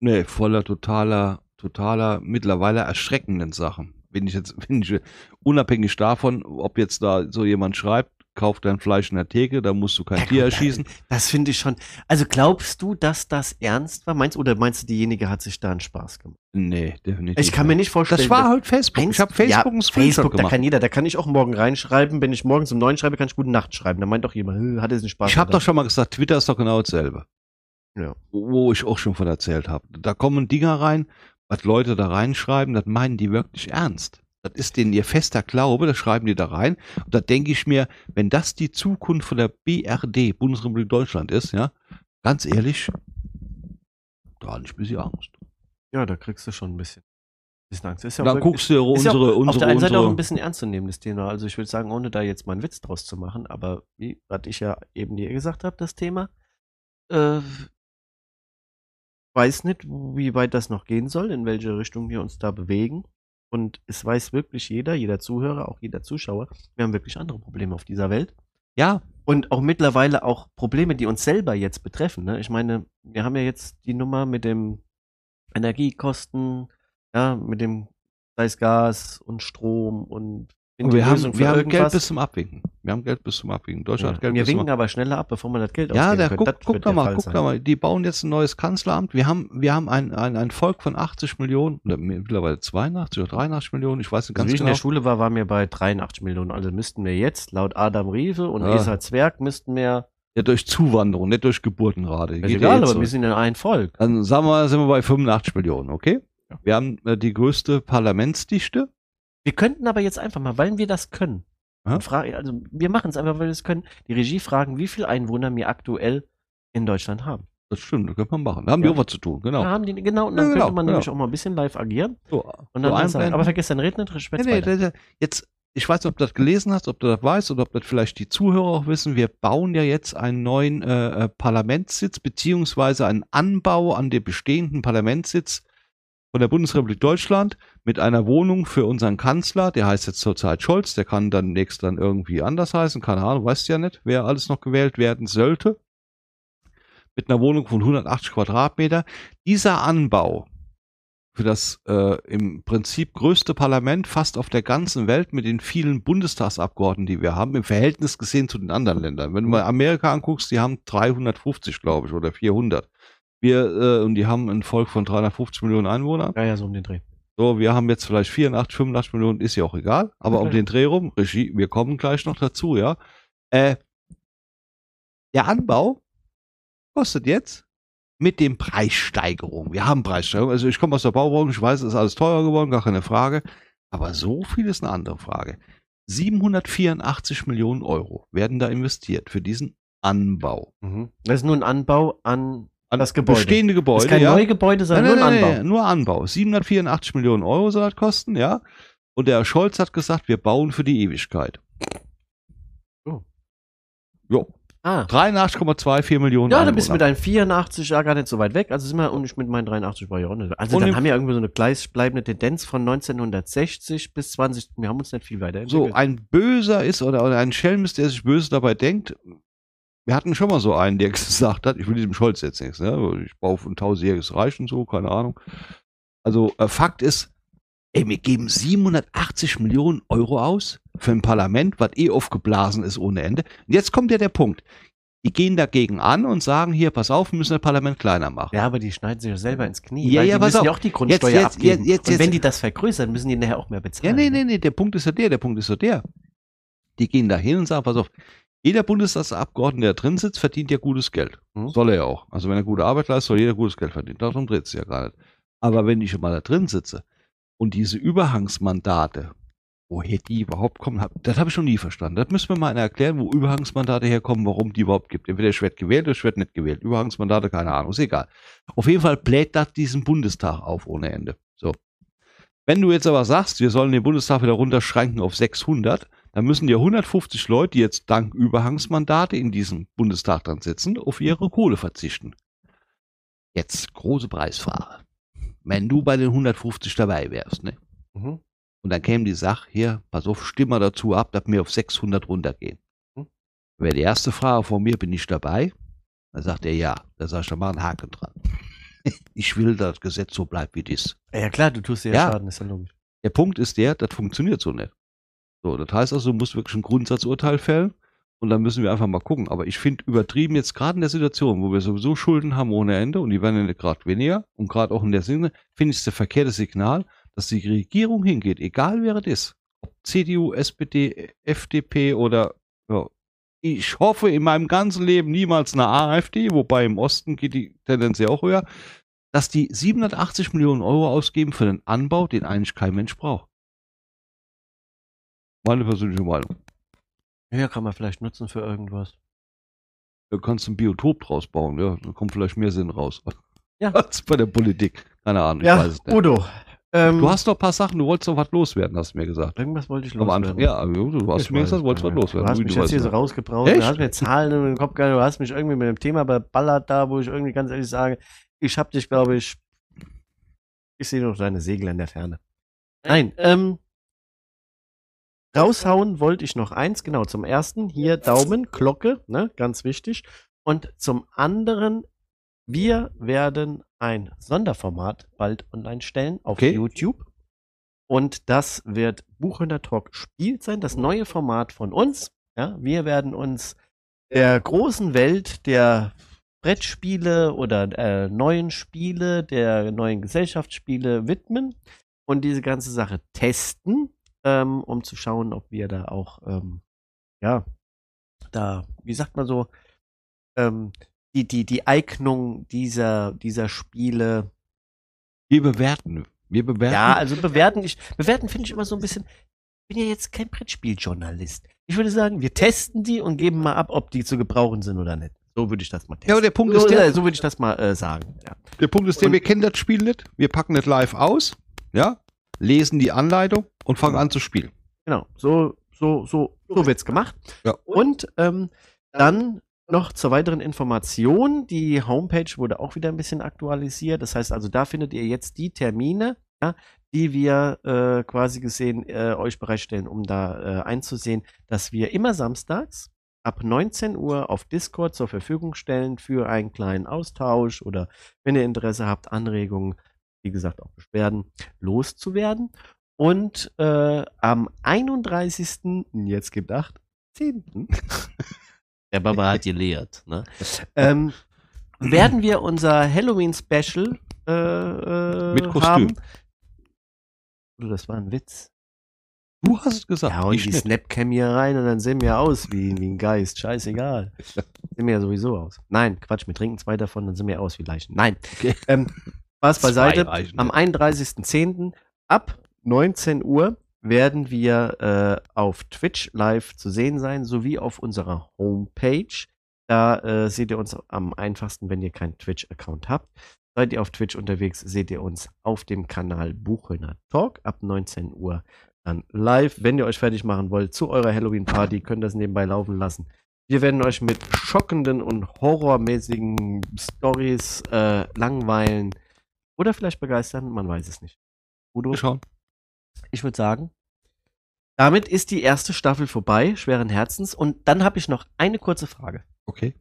ne, voller totaler, totaler, mittlerweile erschreckenden Sachen. Wenn ich jetzt, wenn ich, unabhängig davon, ob jetzt da so jemand schreibt, kauf dein Fleisch in der Theke, da musst du kein Ja, Tier gut, erschießen. Das finde ich schon. Also glaubst du, dass das ernst war? Meinst oder meinst du, diejenige hat sich da einen Spaß gemacht? Nee, definitiv. Ich kann mir nicht vorstellen. das war halt Facebook. Ich habe Facebook ja, einen Screenshot Facebook, da gemacht. kann jeder, da kann ich auch morgen reinschreiben. Wenn ich morgens um neun schreibe, kann ich gute Nacht schreiben. Da meint doch jemand, "Hm, hat er einen Spaß Ich habe oder?" doch schon mal gesagt, Twitter ist doch genau dasselbe. Ja. Wo ich auch schon von erzählt habe. Da kommen Dinger rein, was Leute da reinschreiben, das meinen die wirklich ernst. Das ist denen ihr fester Glaube, das schreiben die da rein. Und da denke ich mir, wenn das die Zukunft von der BRD, Bundesrepublik Deutschland ist, ja, ganz ehrlich, da hatte ich ein bisschen Angst. Ja, da kriegst du schon ein bisschen, bisschen Angst. Ist ja dann wirklich- guckst du ist ja unsere, auf unsere, der einen Seite auch ein unsere, bisschen ernst zu nehmen, das Thema. Also ich würde sagen, ohne da jetzt mal einen Witz draus zu machen, aber wie, was ich ja eben dir gesagt habe, das Thema, äh, weiß nicht, wie weit das noch gehen soll, in welche Richtung wir uns da bewegen. Und es weiß wirklich jeder, jeder Zuhörer, auch jeder Zuschauer, wir haben wirklich andere Probleme auf dieser Welt. ja, Und auch mittlerweile auch Probleme, die uns selber jetzt betreffen. Ne? Ich meine, wir haben ja jetzt die Nummer mit dem Energiekosten, ja, mit dem sei es Gas und Strom und und wir Lösung haben, wir haben Geld bis zum Abwinken. Wir haben Geld bis zum Abwinken. Deutschland ja. hat Geld Wir bis zum winken aber schneller ab, bevor man das Geld Ja, ausgeben können. guck, guck doch mal, Fall guck sein. doch mal. Die bauen jetzt ein neues Kanzleramt. Wir haben, wir haben ein, ein, ein Volk von 80 Millionen, oder mittlerweile 82 oder 83 Millionen, ich weiß nicht Also ganz wie ich in genau. der Schule war, waren wir bei 83 Millionen. Also müssten wir jetzt, laut Adam Rieve und Ja. Esa Zwerg, müssten wir, Ja, durch Zuwanderung, nicht durch Geburtenrate. ja egal, jetzt aber so. wir sind ja ein Volk. Dann sagen wir, sind wir bei 85 Millionen, okay? Ja. Wir haben äh, die größte Parlamentsdichte. Wir könnten aber jetzt einfach mal, weil wir das können, Ja. fragen, also wir machen es einfach, weil wir es können, die Regie fragen, wie viele Einwohner wir aktuell in Deutschland haben. Das stimmt, das könnte man machen. Da haben Ja. die auch was zu tun, genau. Da haben die, genau, und dann Ja, genau, könnte man genau. nämlich auch mal ein bisschen live agieren So, und so dann sagen. einblenden. Aber vergiss dein Redner, später. nee, nee, nee. Jetzt, ich weiß nicht, ob du das gelesen hast, ob du das weißt oder ob das vielleicht die Zuhörer auch wissen. Wir bauen ja jetzt einen neuen äh, äh, Parlamentssitz beziehungsweise einen Anbau an den bestehenden Parlamentssitz von der Bundesrepublik Deutschland mit einer Wohnung für unseren Kanzler. Der heißt jetzt zurzeit Scholz. Der kann dann nächst dann irgendwie anders heißen. Keine Ahnung, weißt ja nicht, wer alles noch gewählt werden sollte. Mit einer Wohnung von 180 Quadratmeter. Dieser Anbau für das äh, im Prinzip größte Parlament fast auf der ganzen Welt mit den vielen Bundestagsabgeordneten, die wir haben, im Verhältnis gesehen zu den anderen Ländern. Wenn du mal Amerika anguckst, die haben 350, glaube ich, oder 400. Wir, äh, und die haben ein Volk von 350 Millionen Einwohnern. Ja, ja, so um den Dreh. So, wir haben jetzt vielleicht 84, 85 Millionen, ist ja auch egal, aber Okay. um den Dreh rum, Regie, wir kommen gleich noch dazu, ja. Äh, der Anbau kostet jetzt mit den Preissteigerungen. Wir haben Preissteigerungen. Also ich komme aus der Baubranche, ich weiß, es ist alles teurer geworden, gar keine Frage. Aber so viel ist eine andere Frage. 784 Millionen Euro werden da investiert für diesen Anbau. Mhm. Das ist nur ein Anbau an An Das Gebäude. Bestehende Das Gebäude. ist kein ja. Neugebäude, sondern Nein, nein, nur ein Anbau. nein, nur Anbau. 784 Millionen Euro soll das kosten, ja. Und der Herr Scholz hat gesagt, wir bauen für die Ewigkeit. Oh. Jo. Ah. 83,24 Millionen Ja, dann bist du mit Einwohner. deinen 84 ja gar nicht so weit weg. Also sind wir, und ich mit meinen 83 war ja auch nicht. Also Und dann haben wir irgendwie so eine gleichbleibende Tendenz von 1960 bis 20. Wir haben uns nicht viel So, weiterentwickelt. ein Böser ist oder, oder ein Schelm ist, der sich böse dabei denkt. Wir hatten schon mal so einen, der gesagt hat, ich will diesem Scholz jetzt nichts, ne? ich baue für ein tausendjähriges Reich und so, keine Ahnung. Also äh, Fakt ist, ey, wir geben 780 Millionen Euro aus für ein Parlament, was eh aufgeblasen ist ohne Ende. Und jetzt kommt ja der Punkt. Die gehen dagegen an und sagen hier, pass auf, wir müssen das Parlament kleiner machen. ja, aber die schneiden sich ja selber ins Knie. Ja, weil ja, die müssen auf. ja auch die Grundsteuer Jetzt, jetzt, abgeben. jetzt, und wenn die das vergrößern, müssen die nachher auch mehr Ja, bezahlen. nee, nee, nee, der Punkt ist ja der, der Punkt ist ja der. Die gehen da hin und sagen, pass auf, jeder Bundestagsabgeordnete, der drin sitzt, verdient ja gutes Geld. Mhm. Soll er ja auch. Also wenn er gute Arbeit leistet, soll jeder gutes Geld verdienen. Darum dreht es ja gar nicht. Aber wenn ich schon mal da drin sitze und diese Überhangsmandate, woher die überhaupt kommen, das habe ich schon nie verstanden. Das müssen wir mal erklären, wo Überhangsmandate herkommen, warum die überhaupt gibt. Entweder ich werde gewählt oder ich werde nicht gewählt. Überhangsmandate, keine Ahnung, ist egal. Auf jeden Fall bläht das diesen Bundestag auf ohne Ende. So. Wenn du jetzt aber sagst, wir sollen den Bundestag wieder runterschränken auf 600, dann müssen ja 150 Leute, die jetzt dank Überhangsmandate in diesem Bundestag dann sitzen, auf ihre Kohle verzichten. Jetzt große Preisfrage. Wenn du bei den 150 dabei wärst, ne? Mhm. Und dann käme die Sache, hier, pass auf, stimm mal dazu ab, dass wir auf 600 runtergehen. Hm. Wäre die erste Frage von mir, bin ich dabei? Dann sagt er ja. Dann sag ich, da mach einen Haken dran. ich will, dass das Gesetz so bleibt, wie das. Ja, klar, du tust dir ja, Ja. Schaden, ist ja logisch. Der Punkt ist der, das funktioniert so nicht. So, das heißt also, du musst wirklich ein Grundsatzurteil fällen und dann müssen wir einfach mal gucken. Aber ich finde übertrieben jetzt gerade in der Situation, wo wir sowieso Schulden haben ohne Ende und die werden ja gerade weniger und gerade auch in der Sinne, finde ich es der verkehrte Signal, dass die Regierung hingeht, egal wer es ist. Ob CDU, SPD, FDP oder ja, ich hoffe in meinem ganzen Leben niemals eine AfD, wobei im Osten geht die Tendenz ja auch höher, dass die 780 Millionen Euro ausgeben für einen Anbau, den eigentlich kein Mensch braucht. Meine persönliche Meinung. Ja, kann man vielleicht nutzen für irgendwas. Da kannst du ein Biotop draus bauen, ja. Da kommt vielleicht mehr Sinn raus. Ja. Als bei der Politik. Keine Ahnung, ich Ja, weiß es nicht. Udo. Ähm, Du hast noch ein paar Sachen, du wolltest noch was loswerden, hast du mir gesagt. irgendwas wollte ich Am Anfang. loswerden. Ja, du hast Ich mir gesagt, es du wolltest was loswerden. Du hast mich du jetzt hier so rausgebraut. Echt? Du hast mir Zahlen in den Kopf gehalten. Du hast mich irgendwie mit dem Thema beballert da, wo ich irgendwie ganz ehrlich sage, ich hab dich, glaube ich, ich sehe noch deine Segel in der Ferne. Nein, ähm, raushauen wollte ich noch eins, genau, zum ersten, hier Daumen, Glocke, ne, ganz wichtig. Und zum anderen, wir werden ein Sonderformat bald online stellen auf Okay. YouTube. Und das wird Buchhändler Talk spielt sein, das neue Format von uns. Ja, wir werden uns der großen Welt der Brettspiele oder äh, neuen Spiele, der neuen Gesellschaftsspiele widmen und diese ganze Sache testen, ähm, um zu schauen, ob wir da auch, ähm, ja, da, wie sagt man so, ähm, die, die, die Eignung dieser, dieser Spiele Wir bewerten. Wir bewerten. ja, also bewerten, ich, bewerten finde ich immer so ein bisschen, ich bin ja jetzt kein Brettspieljournalist. Ich würde sagen, wir testen die und geben mal ab, ob die zu gebrauchen sind oder nicht. So würde ich das mal testen. Ja, aber der Punkt so, ist der- so würde ich das mal äh, sagen. Ja. Der Punkt ist der, Und- wir kennen das Spiel nicht. Wir packen das live aus, ja, lesen die Anleitung und fangen an zu spielen. Genau, so, so, so, so wird's gemacht. Ja. Und ähm, dann noch zur weiteren Information. Die Homepage wurde auch wieder ein bisschen aktualisiert. Das heißt also, da findet ihr jetzt die Termine, ja, die wir äh, quasi gesehen äh, euch bereitstellen, um da äh, einzusehen, dass wir immer samstags ab 19 Uhr auf Discord zur Verfügung stellen für einen kleinen Austausch oder wenn ihr Interesse habt, Anregungen, wie gesagt, auch Beschwerden loszuwerden. Und äh, am 31. Jetzt gibt acht, 10. Der Baba hat gelehrt. Ne? Ähm, werden wir unser Halloween-Special äh, äh, Mit Kostüm. haben. Das war ein Witz. Du hast es gesagt. Ja, und ich die. Snapcam hier rein und dann sehen wir aus wie, wie ein Geist. Scheißegal. sehen wir ja sowieso aus. Nein, Quatsch, wir trinken zwei davon, dann sehen wir aus wie Leichen. Nein. Okay. Ähm, Spaß beiseite. Reichen Am nicht. 31.10. ab 19 Uhr werden wir äh, auf Twitch live zu sehen sein, sowie auf unserer Homepage. Da äh, seht ihr uns am einfachsten, wenn ihr keinen Twitch-Account habt. Seid ihr auf Twitch unterwegs, seht ihr uns auf dem Kanal Buchhöhner Talk ab 19 Uhr dann live. Wenn ihr euch fertig machen wollt zu eurer Halloween-Party, könnt ihr das nebenbei laufen lassen. Wir werden euch mit schockenden und horrormäßigen Stories äh, langweilen oder vielleicht begeistern, man weiß es nicht. Udo, schauen. ich würde sagen, damit ist die erste Staffel vorbei, schweren Herzens. Und dann habe ich noch eine kurze Frage. Okay.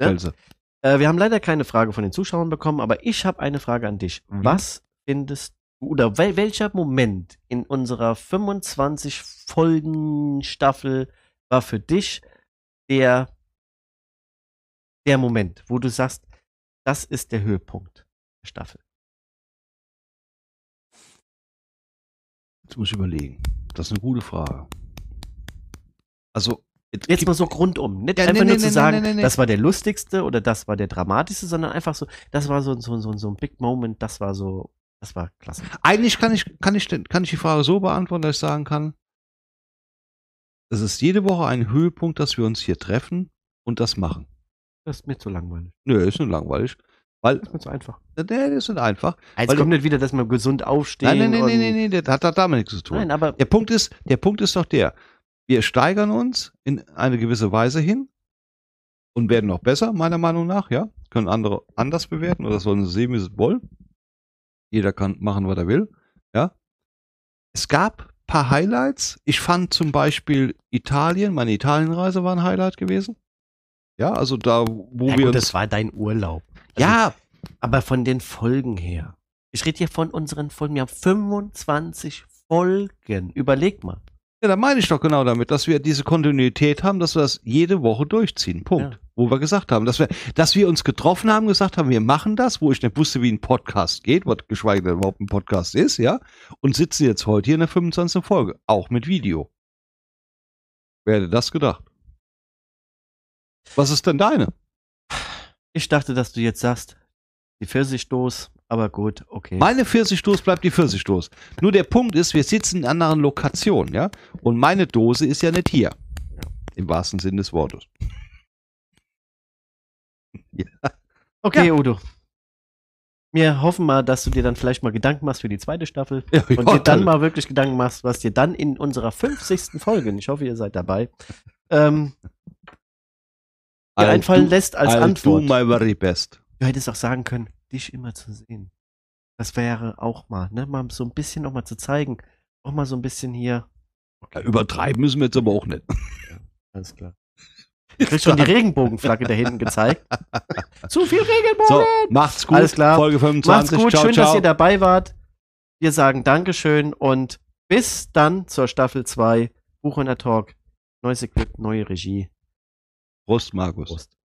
Ja? Also, Äh, wir haben leider keine Frage von den Zuschauern bekommen, aber ich habe eine Frage an dich. Mhm. Was findest du oder wel welcher Moment in unserer 25 Folgen Staffel war für dich der der Moment, wo du sagst, das ist der Höhepunkt der Staffel? Muss ich überlegen. Das ist eine gute Frage. Also, Jetzt mal so rundum. Nicht Ja, einfach nee, nur nee, zu nee, sagen, das war der lustigste oder das war der dramatischste, sondern einfach so, das war so, so, so, so ein Big Moment, das war so, das war klasse. Eigentlich kann ich, kann, ich, kann ich die Frage so beantworten, dass ich sagen kann, es ist jede Woche ein Höhepunkt, dass wir uns hier treffen und das machen. Das ist mir zu langweilig. Nö, ist nicht langweilig. Weil, Das ist mir zu einfach. nee, das ist nicht einfach. Jetzt Weil kommt nicht wieder, dass wir gesund aufstehen. Nein, nein, nein, nein, nein, nein, das hat, hat damit nichts zu tun. Nein, aber Der Punkt ist, der Punkt ist doch der. Wir steigern uns in eine gewisse Weise hin und werden noch besser, meiner Meinung nach, ja. Können andere anders bewerten oder sollen sie sehen, wie sie wollen. Jeder kann machen, was er will, ja. Es gab paar Highlights. Ich fand zum Beispiel Italien, meine Italienreise war ein Highlight gewesen. Ja, also da, wo ja, wir gut, das war dein Urlaub. Also, ja, Aber von den Folgen her. Ich rede hier von unseren Folgen. Wir haben 25 Folgen. Überleg mal. Ja, da meine ich doch genau damit, dass wir diese Kontinuität haben, dass wir das jede Woche durchziehen. Punkt. Ja. Wo wir gesagt haben, dass wir, dass wir uns getroffen haben, gesagt haben, wir machen das, wo ich nicht wusste, wie ein Podcast geht, was geschweige denn überhaupt ein Podcast ist, ja, und sitzen jetzt heute hier in der 25. Folge, auch mit Video. Wer hätte das gedacht? Was ist denn deine? Ich dachte, dass du jetzt sagst, die Pfirsichstoß, aber gut, okay. Meine Pfirsichstoß bleibt die Pfirsichstoß. Nur der Punkt ist, wir sitzen in anderen Lokationen, ja, und meine Dose ist ja nicht hier. Im wahrsten Sinne des Wortes. Okay, Udo. Wir hoffen mal, dass du dir dann vielleicht mal Gedanken machst für die zweite Staffel Ja, und dir dann mal wirklich Gedanken machst, was dir dann in unserer 50. Folge, ich hoffe, ihr seid dabei, ähm, dir einfallen do- lässt als I'll Antwort. do my very best. Du hättest auch sagen können, dich immer zu sehen. Das wäre auch mal, ne? Mal so ein bisschen noch mal zu zeigen. Auch mal so ein bisschen hier. Ja, übertreiben müssen wir jetzt aber auch nicht. Alles klar. Ich krieg schon die Regenbogenflagge da hinten gezeigt. Zu viel Regenbogen! So, macht's gut. Alles klar. Folge 25. Macht's gut, ciao, schön, ciao. dass ihr dabei wart. Wir sagen Dankeschön und bis dann zur Staffel 2. Buchhändler Talk. Neues Equip, neue Regie. Prost, Markus. Prost.